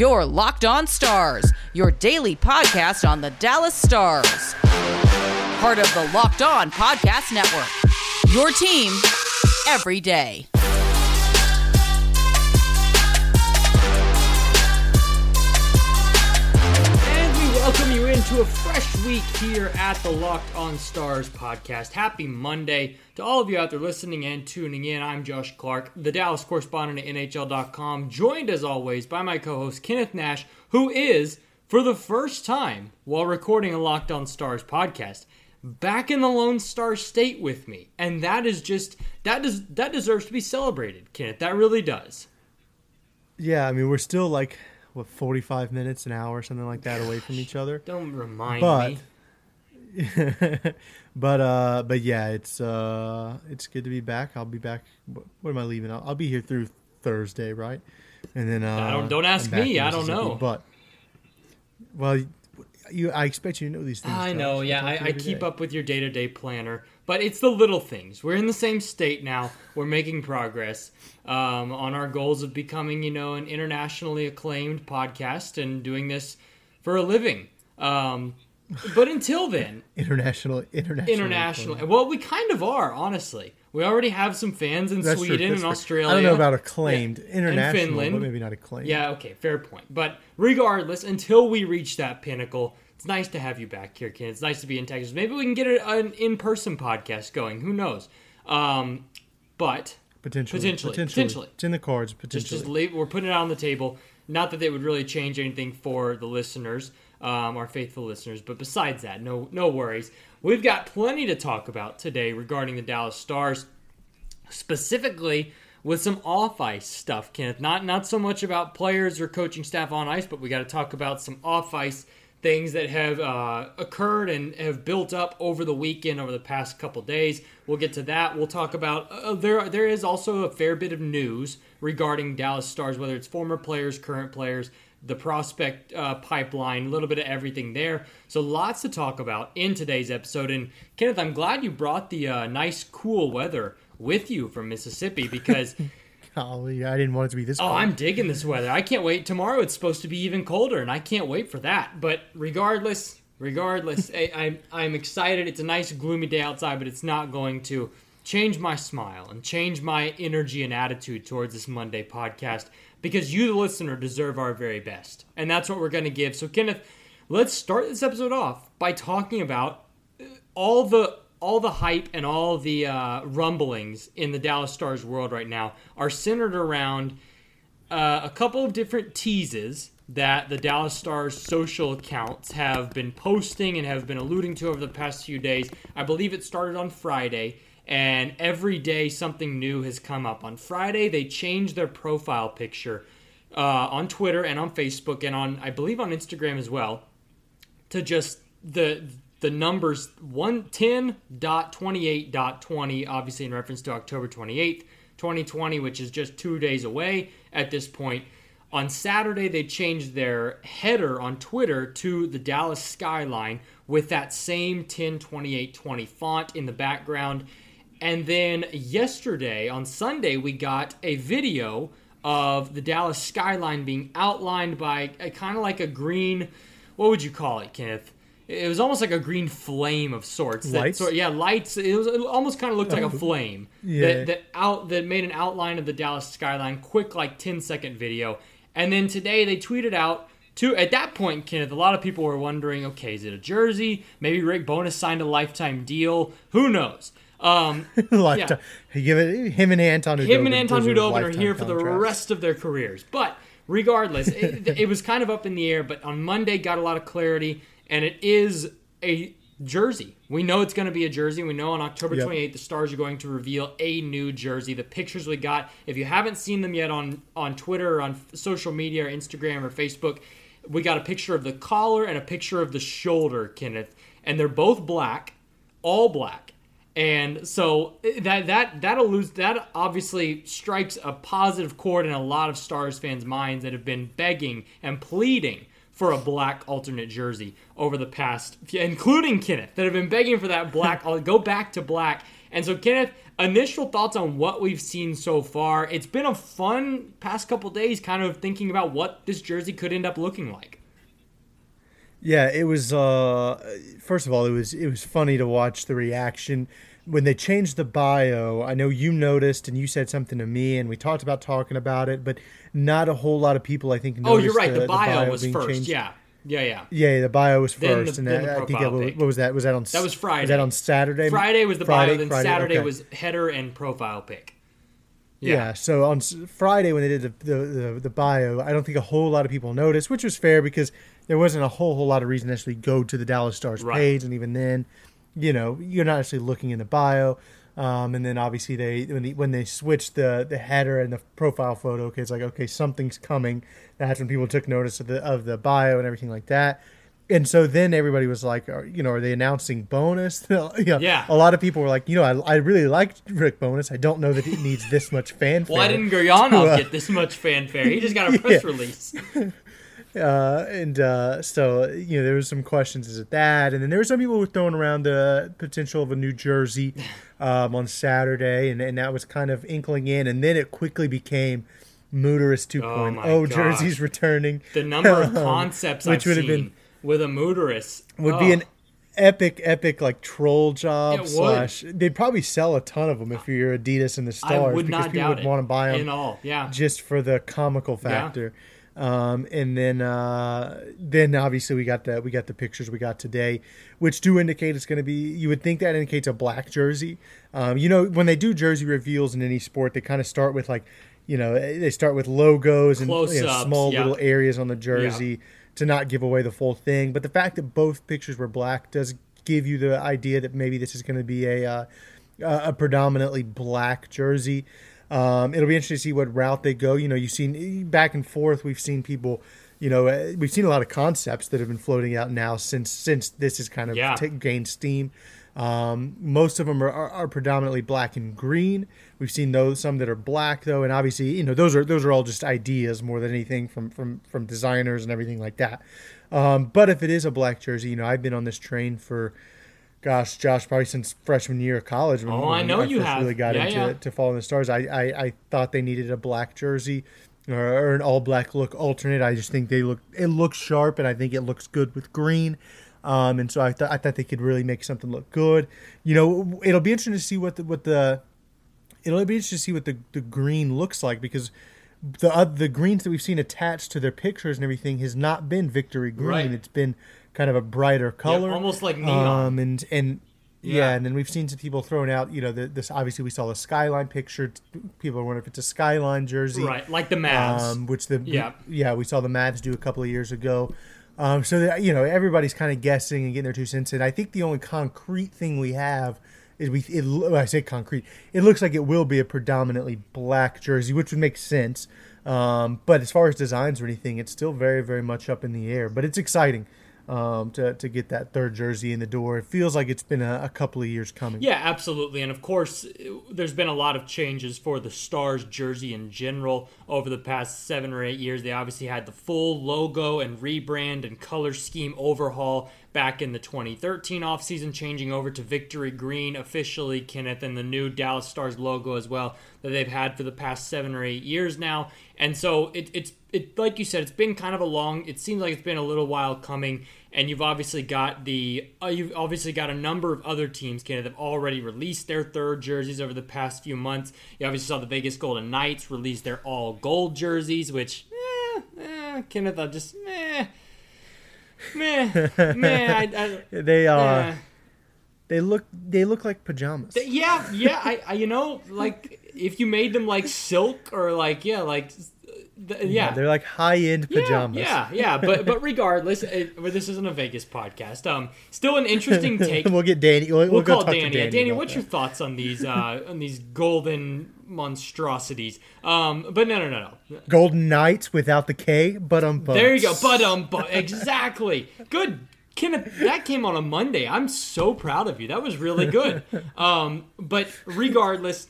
Your Locked On Stars, your daily podcast on the Dallas Stars. Part of the Locked On Podcast Network. Your team every day. Welcome you into a fresh week here at the Locked On Stars podcast. Happy Monday to all of you out there listening and tuning in. I'm Josh Clark, the Dallas correspondent at NHL.com, joined as always by my co host Kenneth Nash, who is, for the first time while recording a Locked On Stars podcast, back in the Lone Star State with me. And that is just, that, does, that deserves to be celebrated, Kenneth. That really does. Yeah, I mean we're still like what forty five minutes an hour something like that away from each other. Don't remind But- me. but uh, but yeah, it's uh, it's good to be back. I'll be back. What, am I leaving? I'll, I'll be here through Thursday, right? And then uh, I don't- don't ask me, I don't know. But well, you I expect you to know these things. I Josh. know, yeah, I, I keep day. up with your day to day planner, but it's the little things. We're in the same state now. We're making progress um, on our goals of becoming, you know, an internationally acclaimed podcast and doing this for a living. Um, but until then, international international international. Well, we kind of are, honestly. We already have some fans in That's Sweden and. Australia. I don't know about acclaimed Yeah, international, Finland. but maybe not acclaimed. Yeah, okay, fair point. But regardless, until we reach that pinnacle, it's nice to have you back here, Ken. It's nice to be in Texas. Maybe we can get an in-person podcast going. Who knows? Um, but potentially, Potentially, potentially, potentially. It's in the cards. just Potentially, just leave, we're putting it on the table. Not that it would really change anything for the listeners, um, our faithful listeners. But besides that, no no worries. We've got plenty to talk about today regarding the Dallas Stars, specifically with some off ice stuff, Kenneth. Not not so much about players or coaching staff on ice, but we got to talk about some off ice things that have uh, occurred and have built up over the weekend, over the past couple days. We'll get to that. We'll talk about uh, there. There is also a fair bit of news regarding Dallas Stars, whether it's former players, current players, the prospect uh, pipeline, a little bit of everything there. So lots to talk about in today's episode. And Kenneth, I'm glad you brought the uh, nice, cool weather with you from Mississippi because. Oh, Golly, I didn't want it to be this. Oh, cold. I'm digging this weather. I can't wait. Tomorrow it's supposed to be even colder, and I can't wait for that. But regardless, regardless, I, I'm I'm excited. It's a nice gloomy day outside, but it's not going to change my smile and change my energy and attitude towards this Monday podcast because you, the listener, deserve our very best, and that's what we're going to give. So, Kenneth, let's start this episode off by talking about all the all the hype and all the uh, rumblings in the Dallas Stars world right now are centered around uh, a couple of different teases that the Dallas Stars social accounts have been posting and have been alluding to over the past few days. I believe it started on Friday, and every day something new has come up. On Friday, they changed their profile picture uh, on Twitter and on Facebook and on, I believe, on Instagram as well to just the the numbers 110.28.20 obviously in reference to October 28th 2020 which is just 2 days away at this point on Saturday they changed their header on Twitter to the Dallas skyline with that same 102820 font in the background and then yesterday on Sunday we got a video of the Dallas skyline being outlined by a kind of like a green what would you call it, Kenneth? It was almost like a green flame of sorts. That Lights? Sort, yeah, lights. It was it almost kind of looked like a flame Yeah. that, that out that made an outline of the Dallas skyline. Quick, like 10 second video. And then today they tweeted out. To, at that point, Kenneth, a lot of people were wondering, okay, is it a jersey? Maybe Rick Bowness signed a lifetime deal. Who knows? Um, lifetime. He give it him and Anton. him and Anton Khudobin are here for the contracts. rest of their careers. But regardless, it, it was kind of up in the air. But on Monday, got a lot of clarity, and it is a jersey. We know it's going to be a jersey. We know on October Yep. 28th, the Stars are going to reveal a new jersey. The pictures we got, if you haven't seen them yet on on Twitter or on social media or Instagram or Facebook, we got a picture of the collar and a picture of the shoulder, Kenneth, and they're both black, all black. And so eh, that that that alludes that obviously strikes a positive chord in a lot of Stars fans' minds that have been begging and pleading for a black alternate jersey over the past, including Kenneth, that have been begging for that black. I'll go back to black. And so Kenneth, initial thoughts on what we've seen so far. It's been a fun past couple days, kind of thinking about what this jersey could end up looking like. Yeah, it was. Uh, first of all, it was it was funny to watch the reaction when they changed the bio. I know you noticed and you said something to me, and we talked about talking about it, but not a whole lot of people, I think. Oh, you're noticed right. The, the bio, was being first. changed. Yeah, yeah, yeah. Yeah, the bio was Then the- first, and then that, the I think that was, what was that? Was that on? That was Friday. Was that on Saturday? Friday was the Friday, bio, then Friday, Saturday okay. was header and profile pic. Yeah. So on Friday when they did the, the, the, the bio, I don't think a whole lot of people noticed, which was fair because there wasn't a whole whole lot of reason to actually go to the Dallas Stars Right. page, and even then, you know, you're not actually looking in the bio. Um, and then obviously they when, they when they switched the the header and the profile photo, okay, it's like okay something's coming. That's when people took notice of the of the bio and everything like that. And so then everybody was like, are, you know, are they announcing Bowness? You know, Yeah. A lot of people were like, you know, I, I really liked Rick Bowness. I don't know that it needs this much fanfare. Why didn't Guryanov Uh, get this much fanfare? He just got a press release. Uh, and uh, so you know there was some questions as to that, and then there were some people who were throwing around the potential of a New Jersey um, on Saturday, and, and that was kind of inkling in, and then it quickly became Mooterus 2.0. my Oh. Jersey's returning. The number of Um, concepts which would have been with a Mooterus would oh, be an epic, epic like troll job It would. slash. They'd probably sell a ton of them if you're Adidas and the Stars would because people would want to buy them in all. Yeah, just for the comical factor. Um, and then uh, then obviously we got the we got the pictures we got today, which do indicate it's going to be. You would think that indicates a black jersey. Um, you know, when they do jersey reveals in any sport, they kind of start with like, you know, they start with logos and you know, small yeah. little areas on the jersey to not give away the full thing. But the fact that both pictures were black does give you the idea that maybe this is going to be a uh, a predominantly black jersey. Um, it'll be interesting to see what route they go. You know, you've seen back and forth. We've seen people. You know, uh, we've seen a lot of concepts that have been floating out now since since this has kind of Yeah. ta- gained steam. Um, most of them are, are, are predominantly black and green. We've seen those some that are black though, and obviously you know those are those are all just ideas more than anything from from from designers and everything like that. Um, but if it is a black jersey, you know I've been on this train for, gosh, Josh, probably since freshman year of college. When, Oh, I when know you first have. Really got Yeah, into yeah. to following the stars. I, I I thought they needed a black jersey. Or, or an all black look alternate. I just think they look it looks sharp, and I think it looks good with green. Um, and so I thought I thought they could really make something look good. You know, it'll be interesting to see what the what the it'll be interesting to see what the, the green looks like because the uh, the greens that we've seen attached to their pictures and everything has not been victory green. Right. It's been kind of a brighter color, almost like neon. Um, and and yeah. Yeah. and then we've seen some people throwing out. You know, the, this obviously we saw the skyline picture. People are wondering if it's a skyline jersey, right, like the Mavs. um, which the Yeah. yeah we saw the Mavs do a couple of years ago. Um, so that, you know everybody's kind of guessing and getting their two cents in. I think the only concrete thing we have is we. It, I say concrete, it looks like it will be a predominantly black jersey, which would make sense. Um, but as far as designs or anything, it's still very very much up in the air. But it's exciting um, to to get that third jersey in the door. It feels like it's been a, a couple of years coming. Yeah, absolutely. And of course, there's been a lot of changes for the Stars jersey in general over the past seven or eight years. They obviously had the full logo and rebrand and color scheme overhaul back in the 2013 offseason, changing over to Victory Green officially, Kenneth, and the new Dallas Stars logo as well that they've had for the past seven or eight years now. And so it, it's it like you said, it's been kind of a long. It seems like it's been a little while coming, and you've obviously got the uh, you've obviously got a number of other teams, Canada, that have already released their third jerseys over the past few months. You obviously saw the Vegas Golden Knights release their all gold jerseys, which eh, eh, Kenneth, I just meh. Meh, meh, I, I, They uh eh. they look they look like pajamas. Yeah, yeah. I, I, you know, like if you made them like silk or like yeah, like th- yeah, They're like high end pajamas. Yeah, yeah, but but regardless, it, well, this isn't a Vegas podcast. Um, still an interesting take. we'll get Danny. We'll, We'll, we'll call talk Danny. to Danny. Danny, what's that. your thoughts on these uh on these golden monstrosities? Um, but no, no, no, no. Golden Knights without the K, but um. There you go. But um, exactly. Good. Kenneth, that came on a Monday. I'm so proud of you. That was really good. Um, but regardless,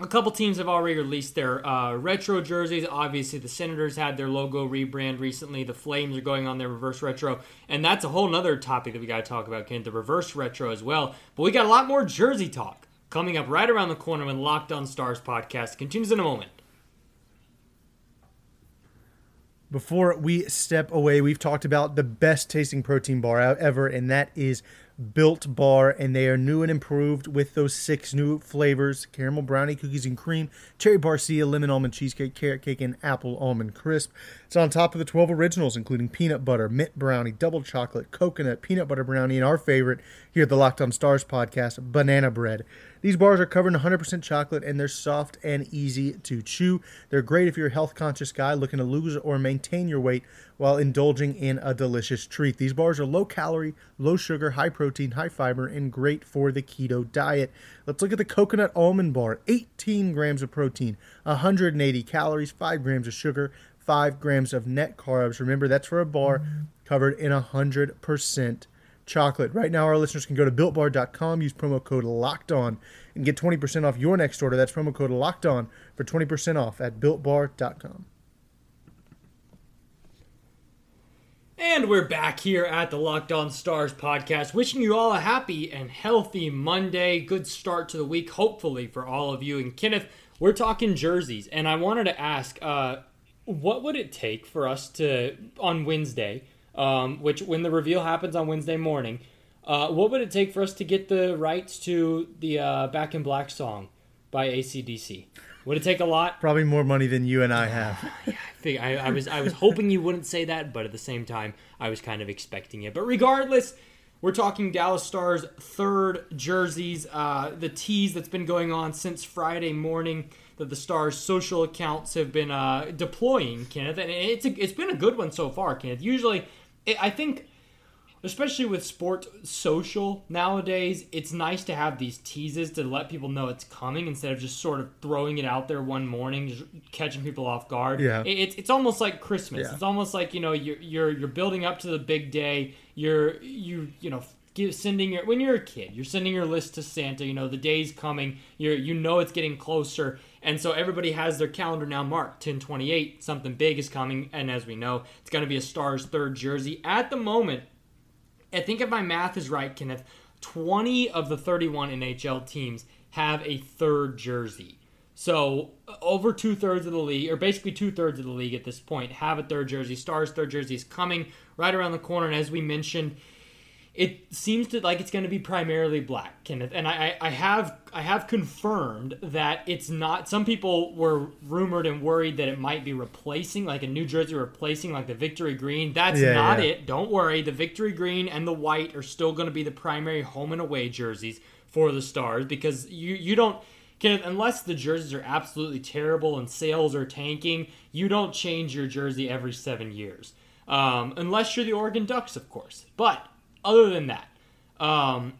a couple teams have already released their uh, retro jerseys. Obviously, the Senators had their logo rebrand recently. The Flames are going on their reverse retro, and that's a whole other topic that we got to talk about, Kent. The reverse retro as well. But we got a lot more jersey talk coming up right around the corner when Locked On Stars podcast continues in a moment. Before we step away, we've talked about the best tasting protein bar ever, and that is Built Bar, and they are new and improved with those six new flavors caramel brownie, cookies and cream, cherry barcia, lemon almond cheesecake, carrot cake, and apple almond crisp. It's on top of the 12 originals, including peanut butter, mint brownie, double chocolate, coconut, peanut butter brownie, and our favorite here at the Locked on Stars podcast, banana bread. These bars are covered in 100% chocolate and they're soft and easy to chew. They're great if you're a health conscious guy looking to lose or maintain your weight while indulging in a delicious treat. These bars are low calorie, low sugar, high protein, high fiber, and great for the keto diet. Let's look at the coconut almond bar 18 grams of protein, 180 calories, 5 grams of sugar, 5 grams of net carbs. Remember, that's for a bar covered in 100% chocolate. Right now, our listeners can go to builtbar.com, use promo code locked on, and get 20% off your next order. That's promo code locked on for 20% off at builtbar.com. And we're back here at the Locked On Stars podcast, wishing you all a happy and healthy Monday. Good start to the week, hopefully, for all of you. And Kenneth, we're talking jerseys, and I wanted to ask, uh, what would it take for us to on Wednesday, um, which when the reveal happens on Wednesday morning, uh, what would it take for us to get the rights to the uh, Back in Black song by ACDC? Would it take a lot? Probably more money than you and I have. I, I, was I was hoping you wouldn't say that, but at the same time, I was kind of expecting it. But regardless, we're talking Dallas Stars third jerseys. Uh, the tease that's been going on since Friday morning that the Stars social accounts have been uh, deploying, Kenneth, and it's a, it's been a good one so far, Kenneth. Usually, it, I think especially with sport social nowadays, it's nice to have these teases to let people know it's coming instead of just sort of throwing it out there one morning, just catching people off guard. Yeah. It's it's almost like Christmas. Yeah. It's almost like, you know, you're you're you're building up to the big day. You're you you know give, sending your when you're a kid, you're sending your list to Santa. You know the day's coming. You're you know it's getting closer, and so everybody has their calendar now marked. 1028, something big is coming, and as we know, it's going to be a Stars third jersey. At the moment, I think if my math is right, Kenneth, 20 of the 31 NHL teams have a third jersey. So uh, over two thirds of the league, or basically two thirds of the league at this point, have a third jersey. Stars third jersey is coming right around the corner, and as we mentioned, it seems to like it's going to be primarily black, Kenneth. And I, I have I have confirmed that it's not. Some people were rumored and worried that it might be replacing, like a New Jersey replacing, like the Victory Green. That's Yeah, not yeah. it. Don't worry. The Victory Green and the white are still going to be the primary home and away jerseys for the Stars because you you don't. Kenneth, unless the jerseys are absolutely terrible and sales are tanking, you don't change your jersey every seven years. Um, unless you're the Oregon Ducks, of course. But other than that, um,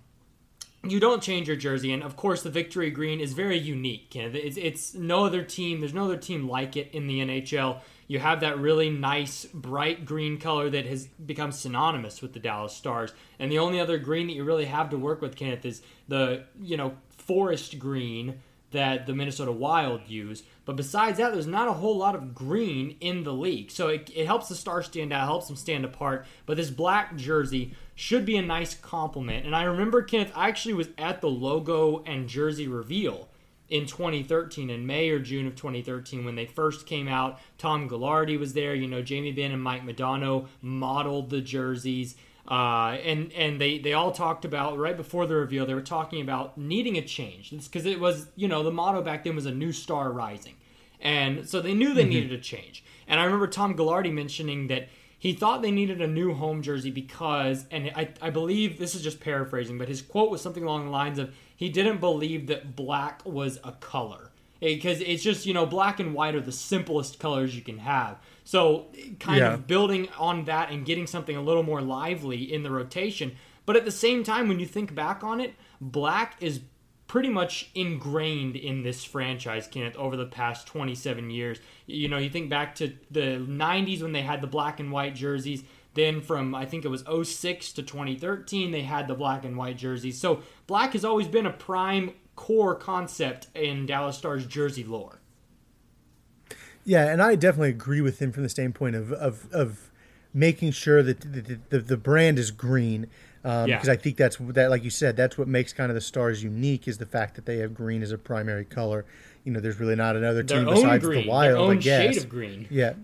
you don't change your jersey, and of course, the victory green is very unique. It's, it's no other team. There's no other team like it in the NHL. You have that really nice bright green color that has become synonymous with the Dallas Stars, and the only other green that you really have to work with, Kenneth, is the you know forest green that the Minnesota Wild use. But besides that, there's not a whole lot of green in the league. So it, it helps the Stars stand out, helps them stand apart. But this black jersey should be a nice compliment. And I remember, Kenneth, I actually was at the logo and jersey reveal in 2013, in May or June of 2013, when they first came out. Tom Gaglardi was there. You know, Jamie Benn and Mike Modano modeled the jerseys. Uh, and and they, they all talked about right before the reveal they were talking about needing a change. Because it was you know the motto back then was a new star rising. And so they knew they needed a change. And I remember Tom Gaglardi mentioning that he thought they needed a new home jersey because and I, I believe this is just paraphrasing but his quote was something along the lines of he didn't believe that black was a color. Because it's just you know black and white are the simplest colors you can have so kind Yeah. of building on that and getting something a little more lively in the rotation. But at the same time when you think back on it black is pretty much ingrained in this franchise Kenneth over the past 27 years. You know you think back to the 90s when they had the black and white jerseys. Then from I think it was 06 to 2013 they had the black and white jerseys. So black has always been a prime core concept in Dallas Stars jersey lore Yeah, and I definitely agree with him from the standpoint of of, of making sure that the, the, the brand is green. Um, Yeah. Because I think that's that, like you said, that's what makes kind of the Stars unique is the fact that they have green as a primary color. You know, there's really not another Their team besides green, the Wild, their own I guess. shade of green. Yeah,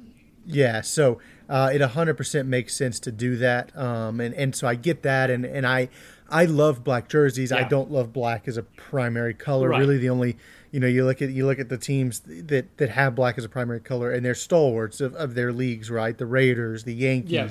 yeah. So uh, it hundred percent makes sense to do that, um, and and so I get that, and and I I love black jerseys. I don't love black as a primary color. Right. Really, the only you know you look at you look at the teams that that have black as a primary color, and they're stalwarts of, of their leagues, right? The Raiders, the Yankees, Yeah.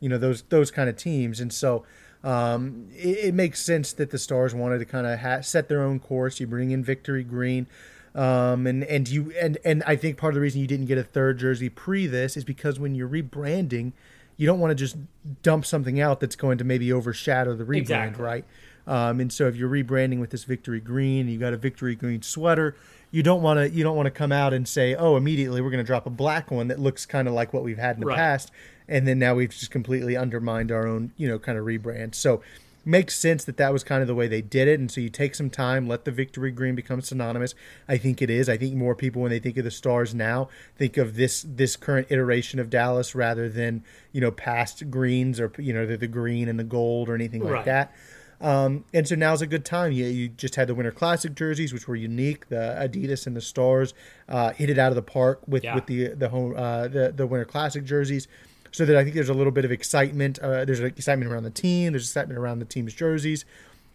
you know those those kind of teams, and so. Um, it, it makes sense that the Stars wanted to kind of ha- set their own course. You bring in Victory Green, um, and and you and and I think part of the reason you didn't get a third jersey pre this is because when you're rebranding, you don't want to just dump something out that's going to maybe overshadow the rebrand, Exactly. right? Um, and so if you're rebranding with this Victory Green, you got a Victory Green sweater. You don't want to you don't want to come out and say, oh, immediately we're going to drop a black one that looks kind of like what we've had in the Right. past, and then now we've just completely undermined our own you know kind of rebrand. So makes sense that that was kind of the way they did it and so you take some time let the victory green become synonymous i think it is i think more people when they think of the stars now think of this this current iteration of dallas rather than you know past greens or you know the, the green and the gold or anything like Right. that um, and so now's a good time. You, you just had the Winter Classic jerseys, which were unique. The Adidas and the Stars uh, hit it out of the park with, Yeah. with the the home uh, the the Winter Classic jerseys. So that I think there's a little bit of excitement. Uh, there's excitement around the team. There's excitement around the team's jerseys.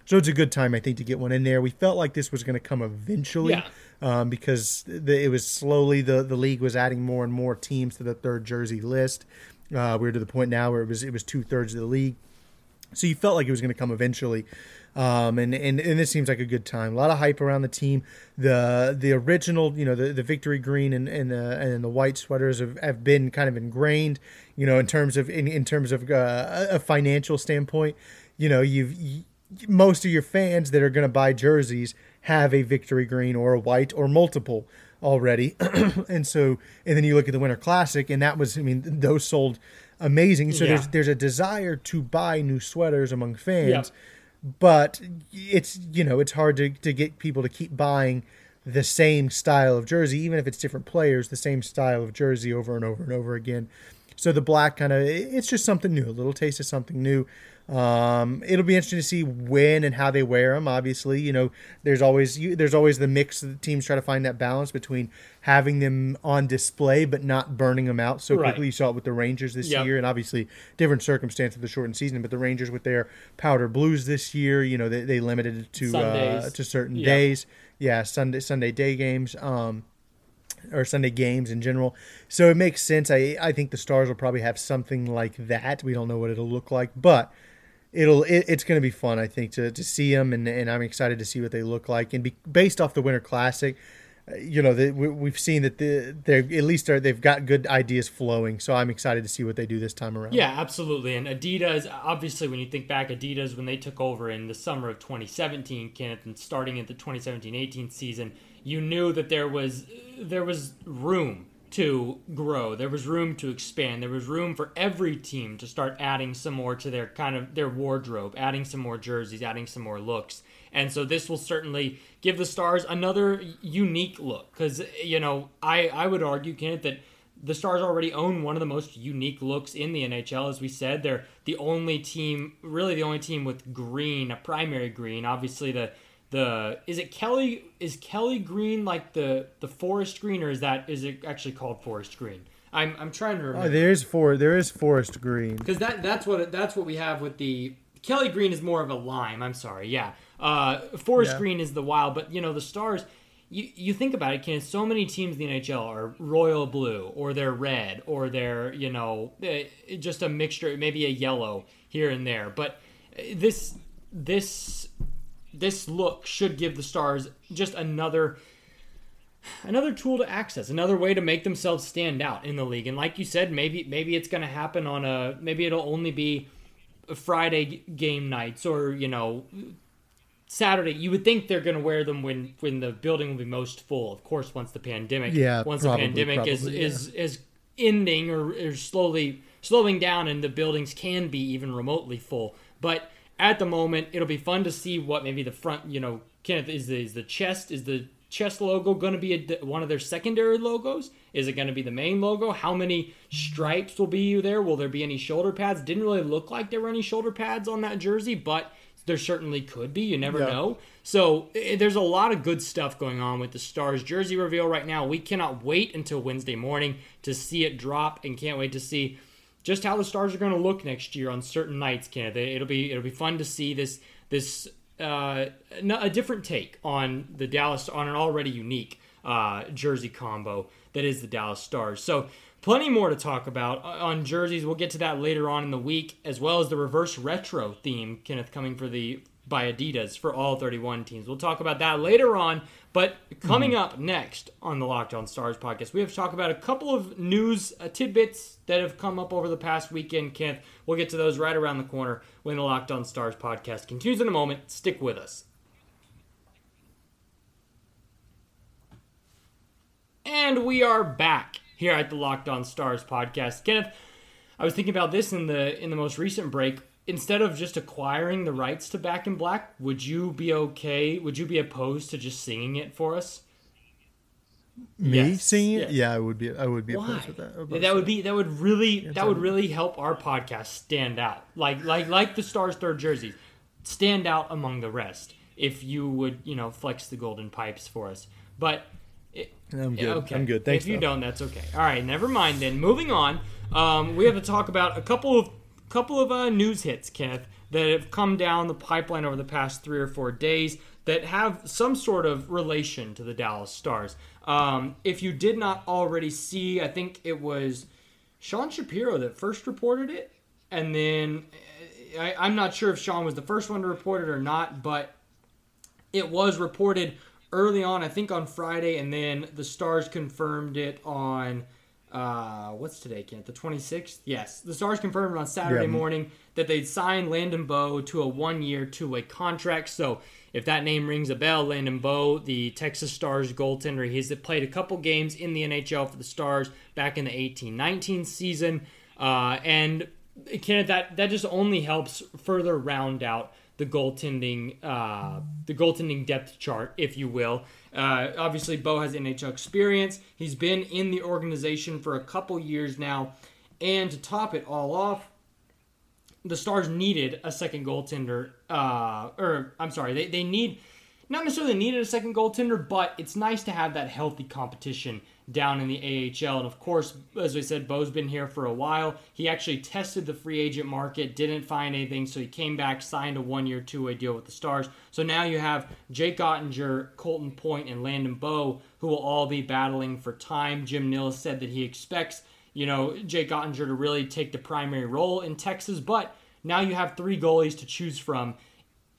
So it's a good time, I think, to get one in there. We felt like this was going to come eventually, Yeah. um, because the, it was slowly the the league was adding more and more teams to the third jersey list. Uh, we're to the point now where it was it was two thirds of the league. So you felt like it was going to come eventually. Um, and, and, and this seems like a good time. A lot of hype around the team. The the original, you know, the, the victory green and, and the and the white sweaters have, have been kind of ingrained, you know, in terms of in, in terms of uh, a financial standpoint. You know, you've you, most of your fans that are going to buy jerseys have a victory green or a white or multiple already. and so and then you look at the Winter Classic and that was I mean those sold amazing. So Yeah. there's there's a desire to buy new sweaters among fans Yep. but it's you know it's hard to, to get people to keep buying the same style of jersey even if it's different players the same style of jersey over and over and over again so the black kind of it's just something new a little taste of something new um, it'll be interesting to see when and how they wear them obviously you know there's always you, there's always the mix the teams try to find that balance between having them on display but not burning them out so Right. quickly you saw it with the rangers this Yep. year and obviously different circumstance of the shortened season but the rangers with their powder blues this year you know they, they limited it to uh, to certain Yep. days yeah sunday sunday day games um or sunday games in general. So it makes sense. I i think the stars will probably have something like that. We don't know what it'll look like but it'll it, it's going to be fun i think to, to see them and, and i'm excited to see what they look like. And be, based off the winter classic uh, you know the, we, we've seen that the, they're at least are, they've got good ideas flowing. So i'm excited to see what they do this time around. Yeah, absolutely. And Adidas, obviously, when you think back, Adidas, when they took over in the summer of 2017, Kenneth, and starting at the 2017-18 season, you knew that there was there was room to grow. There was room to expand. There was room for every team to start adding some more to their kind of their wardrobe, adding some more jerseys, adding some more looks. And so this will certainly give the Stars another unique look because you know I I would argue, Kenneth, that the Stars already own one of the most unique looks in the NHL. As we said, they're the only team, really the only team with green, a primary green. Obviously, the the is it Kelly is Kelly green like the the forest green, or is that is it actually called forest green? I'm I'm trying to oh, remember there is for there is forest green because that that's what that's what we have with the Kelly green is more of a lime. I'm sorry, yeah. Uh, forest Yeah. green is the wild, but you know the stars. You, you think about it, Ken. So many teams in the NHL are royal blue, or they're red, or they're you know eh, just a mixture, maybe a yellow here and there. But this this this look should give the stars just another another tool to access, another way to make themselves stand out in the league. And like you said, maybe maybe it's going to happen on a maybe it'll only be Friday game nights or you know Saturday. You would think they're going to wear them when when the building will be most full. Of course, once the pandemic Yeah, once probably, the pandemic is probably, is is ending or, or slowly slowing down and the buildings can be even remotely full. But at the moment, it'll be fun to see what maybe the front, you know, Kenneth is the, is the chest is the chest logo going to be a, one of their secondary logos? Is it going to be the main logo? How many stripes will be there? Will there be any shoulder pads? Didn't really look like there were any shoulder pads on that jersey, but there certainly could be. You never Yeah. know. So eh, there's a lot of good stuff going on with the Stars jersey reveal right now. We cannot wait until Wednesday morning to see it drop, and can't wait to see just how the Stars are going to look next year on certain nights. Kenneth, it'll be it'll be fun to see this this uh, a different take on the Dallas on an already unique uh, jersey combo that is the Dallas Stars. So plenty more to talk about uh, on jerseys. We'll get to that later on in the week, as well as the reverse retro theme. Kenneth coming for the by Adidas for all 31 teams. We'll talk about that later on. But coming up next on the Locked On Stars podcast, we have to talk about a couple of news uh, tidbits that have come up over the past weekend. Kenneth, we'll get to those right around the corner when the Locked On Stars podcast continues in a moment. Stick with us. And we are back here at the Locked On Stars podcast. Kenneth, I was thinking about this in the in the most recent break. Instead of just acquiring the rights to Back in Black, would you be okay? Would you be opposed to just singing it for us? Me Yes, singing it? yes. Yeah, I would be. I would be Why? opposed to that. That, Opposed to would be that would really that would really help our podcast stand out. Like like like the Stars third jerseys, stand out among the rest. If you would you know flex the golden pipes for us, but it, I'm good. Okay. I'm good. Thanks. If you though. don't, that's okay. All right, never mind then. Moving on, um, we have to talk about a couple of couple of uh, news hits, Kenneth, that have come down the pipeline over the past three or four days that have some sort of relation to the Dallas Stars. Um, if you did not already see, I think it was Sean Shapiro that first reported it, and then uh, I, I'm not sure if Sean was the first one to report it or not, but it was reported early on, I think on Friday, and then the Stars confirmed it on uh, what's today, Kent? The 26th? Yes. The Stars confirmed on Saturday Yeah. morning that they'd signed Landon Bow to a one year, two way contract. So if that name rings a bell, Landon Bow, the Texas Stars goaltender, he's played a couple games in the NHL for the Stars back in the 18 19 season. Uh, and Kenneth, that, that just only helps further round out the goaltending uh, the goaltending depth chart, if you will. Uh, obviously, Bow has NHL experience. He's been in the organization for a couple years now, and to top it all off, the Stars needed a second goaltender. Uh, or I'm sorry, they, they need not necessarily needed a second goaltender, but it's nice to have that healthy competition down in the AHL. And of course, as I said, Bow's been here for a while. He actually tested the free agent market, didn't find anything, so he came back, signed a one year, two way deal with the Stars. So now you have Jake Oettinger, Colton Point, and Landon Bow, who will all be battling for time. Jim Nillis said that he expects, you know, Jake Oettinger to really take the primary role in Texas, but now you have three goalies to choose from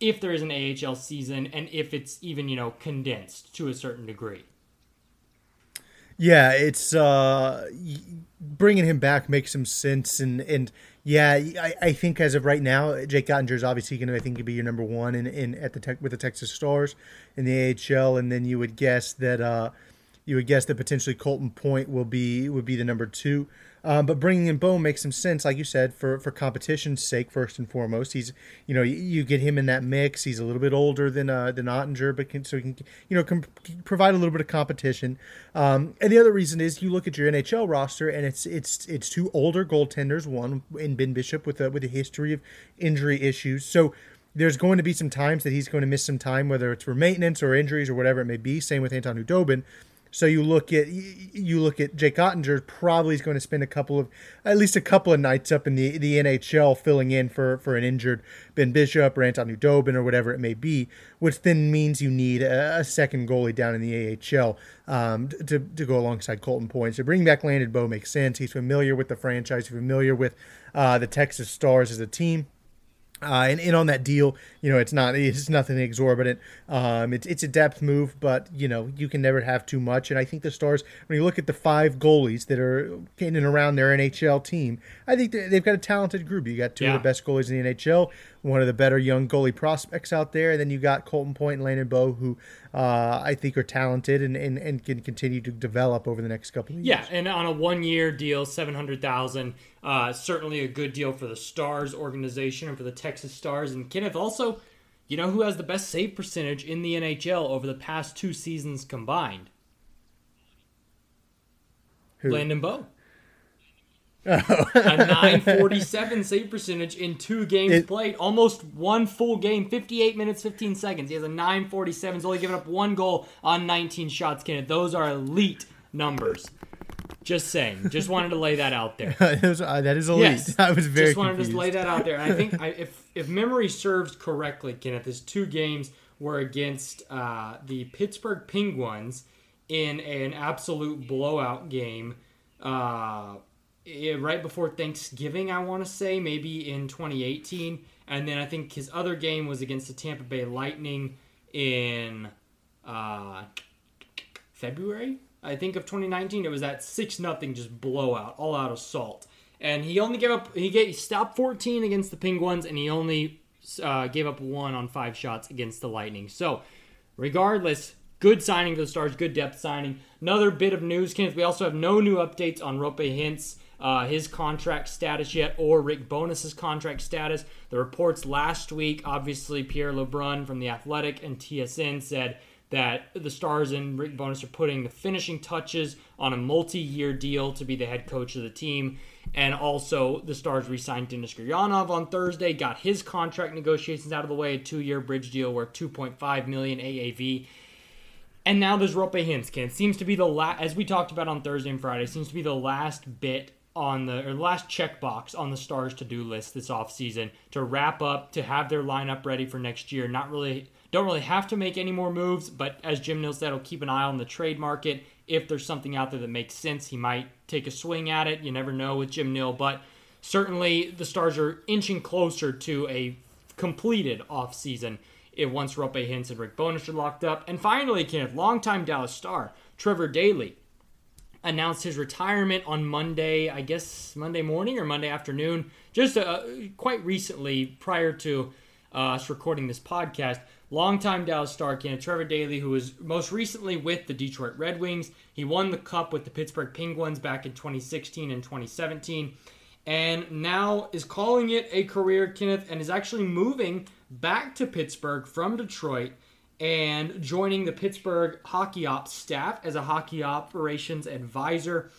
if there is an AHL season and if it's even, you know, condensed to a certain degree. Yeah, it's uh, bringing him back makes some sense, and and yeah, I, I think as of right now, Jake Oettinger is obviously going to I think be your number one in, in at the tech with the Texas Stars in the AHL, and then you would guess that uh, you would guess that potentially Colton Point will be would be the number two. Um, but bringing in Bow makes some sense, like you said, for for competition's sake first and foremost. He's you know you, you get him in that mix. He's a little bit older than uh, than Oettinger, but can, so he can you know can provide a little bit of competition. Um, and the other reason is you look at your NHL roster and it's it's it's two older goaltenders, one in Ben Bishop with a with a history of injury issues. So there's going to be some times that he's going to miss some time, whether it's for maintenance or injuries or whatever it may be. Same with Anton Khudobin. So you look at you look at Jake Oettinger probably is going to spend a couple of at least a couple of nights up in the the NHL filling in for for an injured Ben Bishop or Anton Khudobin or whatever it may be, which then means you need a, a second goalie down in the AHL um, to to go alongside Colton Point. So bringing back Landon Bow makes sense. He's familiar with the franchise, familiar with uh, the Texas Stars as a team. Uh, and, and on that deal, you know, it's not it's nothing exorbitant. Um, it's it's a depth move, but you know you can never have too much. And I think the Stars, when you look at the five goalies that are in and around their NHL team, I think they- they've got a talented group. You got two Yeah. of the best goalies in the NHL, one of the better young goalie prospects out there. And then you got Colton Point and Landon Bow, who uh, I think are talented and, and, and can continue to develop over the next couple of years. Yeah, and on a one-year deal, seven hundred thousand, uh, certainly a good deal for the Stars organization and for the Texas Stars. And Kenneth also, you know, who has the best save percentage in the NHL over the past two seasons combined? Landon Bow. A 947 save percentage in two games It- played, almost one full game, 58 minutes, 15 seconds. He has a 947. He's only given up one goal on 19 shots. Kenneth, those are elite numbers. Just saying. Just wanted to lay that out there. That is elite. Yes. I was very just wanted confused. to lay that out there. And I think I, if if memory serves correctly, Kenneth, his two games were against uh, the Pittsburgh Penguins in an absolute blowout game. Uh, right before Thanksgiving, I want to say, maybe in 2018. And then I think his other game was against the Tampa Bay Lightning in uh, February, I think of 2019. It was that six nothing just blowout, all out assault, and he only gave up. He, gave, he stopped 14 against the Penguins, and he only uh, gave up one on five shots against the Lightning. So, regardless, good signing for the Stars, good depth signing. Another bit of news, Kenneth. We also have no new updates on Roope Hintz. Uh, his contract status yet, or Rick Bowness's contract status. The reports last week, obviously, Pierre LeBrun from The Athletic and TSN said that the Stars and Rick Bowness are putting the finishing touches on a multi-year deal to be the head coach of the team. And also, the Stars re-signed Denis Guryanov on Thursday, got his contract negotiations out of the way, a two-year bridge deal worth 2.5 million AAV. And now there's Rope Hinskin. It seems to be the last, as we talked about on Thursday and Friday, seems to be the last bit on the, or last checkbox on the Stars to-do list this offseason to wrap up, to have their lineup ready for next year. Not really, don't really have to make any more moves, but as Jim Nill said, he'll keep an eye on the trade market. If there's something out there that makes sense, he might take a swing at it. You never know with Jim Nill, but certainly the Stars are inching closer to a completed offseason once Roope Hintz and Rick Bowness are locked up. And finally, Kenneth, longtime Dallas Star, Trevor Daley, announced his retirement on Monday, I guess Monday morning or Monday afternoon, just uh, quite recently prior to uh, us recording this podcast. Longtime Dallas Star Kenneth Trevor Daley, who was most recently with the Detroit Red Wings. He won the cup with the Pittsburgh Penguins back in 2016 and 2017 and now is calling it a career, Kenneth, and is actually moving back to Pittsburgh from Detroit and joining the Pittsburgh Hockey Ops staff as a hockey operations advisor.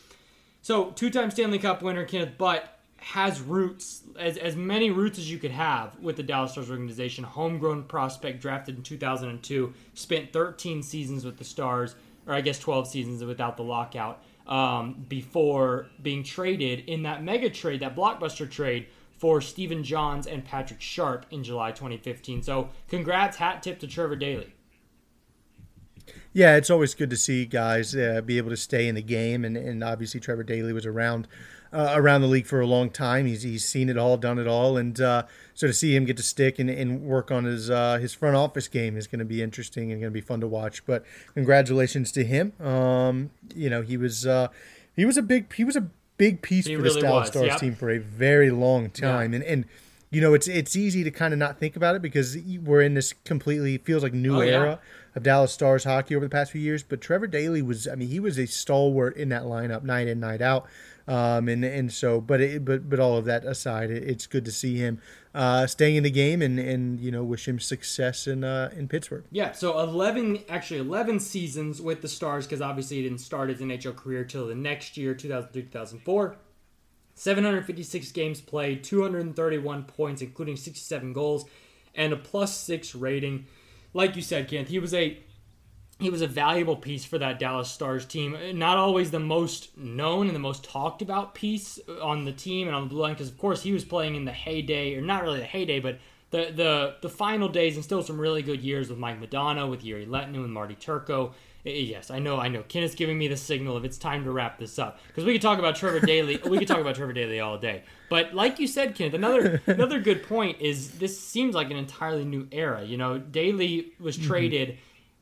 So, two time Stanley Cup winner, Kenneth, Butt has roots, as, as many roots as you could have with the Dallas Stars organization. Homegrown prospect drafted in 2002, spent 13 seasons with the Stars, or I guess 12 seasons without the lockout um, before being traded in that mega trade, that blockbuster trade for Stephen Johns and Patrick Sharp in July 2015. So, congrats, hat tip to Trevor Daley. Yeah, it's always good to see guys uh, be able to stay in the game, and, and obviously Trevor Daley was around uh, around the league for a long time. He's he's seen it all, done it all, and uh, so to see him get to stick and, and work on his uh, his front office game is going to be interesting and going to be fun to watch. But congratulations to him. Um, you know, he was uh, he was a big he was a big piece He for really the Dallas was, Stars yep. team for a very long time, and and. You know, it's it's easy to kind of not think about it because we're in this completely feels like new Oh, yeah. era of Dallas Stars hockey over the past few years. But Trevor Daley was, I mean, he was a stalwart in that lineup night in, night out. Um, and and so, but it, but but all of that aside, it, it's good to see him uh, staying in the game and and you know wish him success in uh, in Pittsburgh. Yeah, so 11, actually 11 seasons with the Stars because obviously he didn't start his NHL career till the next year, 2003 2004. 756 games played, 231 points, including 67 goals, and a plus six rating. Like you said, Kent, he was a he was a valuable piece for that Dallas Stars team. Not always the most known and the most talked about piece on the team and on the blue line, because of course he was playing in the heyday, or not really the heyday, but the the the final days and still some really good years with Mike Modano, with Jere Lehtinen, with Marty Turco. Yes, I know, I know. Ken is giving me the signal of it's time to wrap this up because we could talk about Trevor Daley. we could talk about Trevor Daley all day. But like you said, Kenneth, another another good point is this seems like an entirely new era. You know, Daley was mm-hmm. traded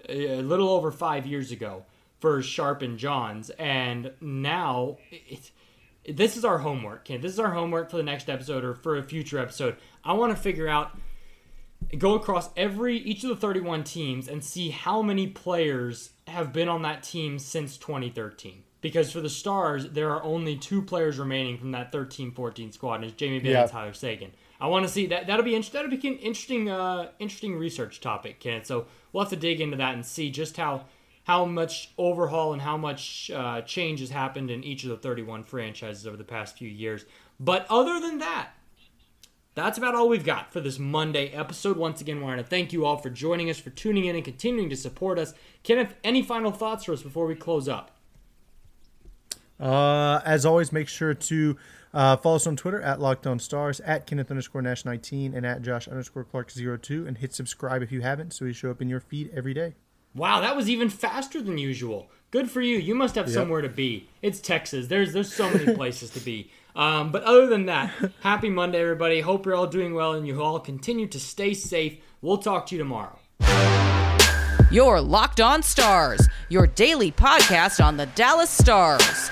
a little over five years ago for Sharp and Johns, and now it, this is our homework. Kenneth. This is our homework for the next episode or for a future episode. I want to figure out go across every each of the 31 teams and see how many players have been on that team since 2013 because for the stars there are only two players remaining from that 13-14 squad and it's jamie benn Yeah. and tyler seguin i want to see that that'll be that'll be an interesting uh interesting research topic kenneth so we'll have to dig into that and see just how how much overhaul and how much uh, change has happened in each of the 31 franchises over the past few years. But other than that, that's about all we've got for this Monday episode. Once again, we want to thank you all for joining us, for tuning in, and continuing to support us. Kenneth, any final thoughts for us before we close up? Uh, as always, make sure to uh, follow us on Twitter at Locked On Stars, at Kenneth underscore Nash 19, and at Josh underscore Clark 02, and hit subscribe if you haven't so we show up in your feed every day. Wow, that was even faster than usual. Good for you. You must have Yep. somewhere to be. It's Texas. There's there's so many places to be. Um, but other than that, happy Monday, everybody. Hope you're all doing well and you all continue to stay safe. We'll talk to you tomorrow. Your Locked On Stars, your daily podcast on the Dallas Stars.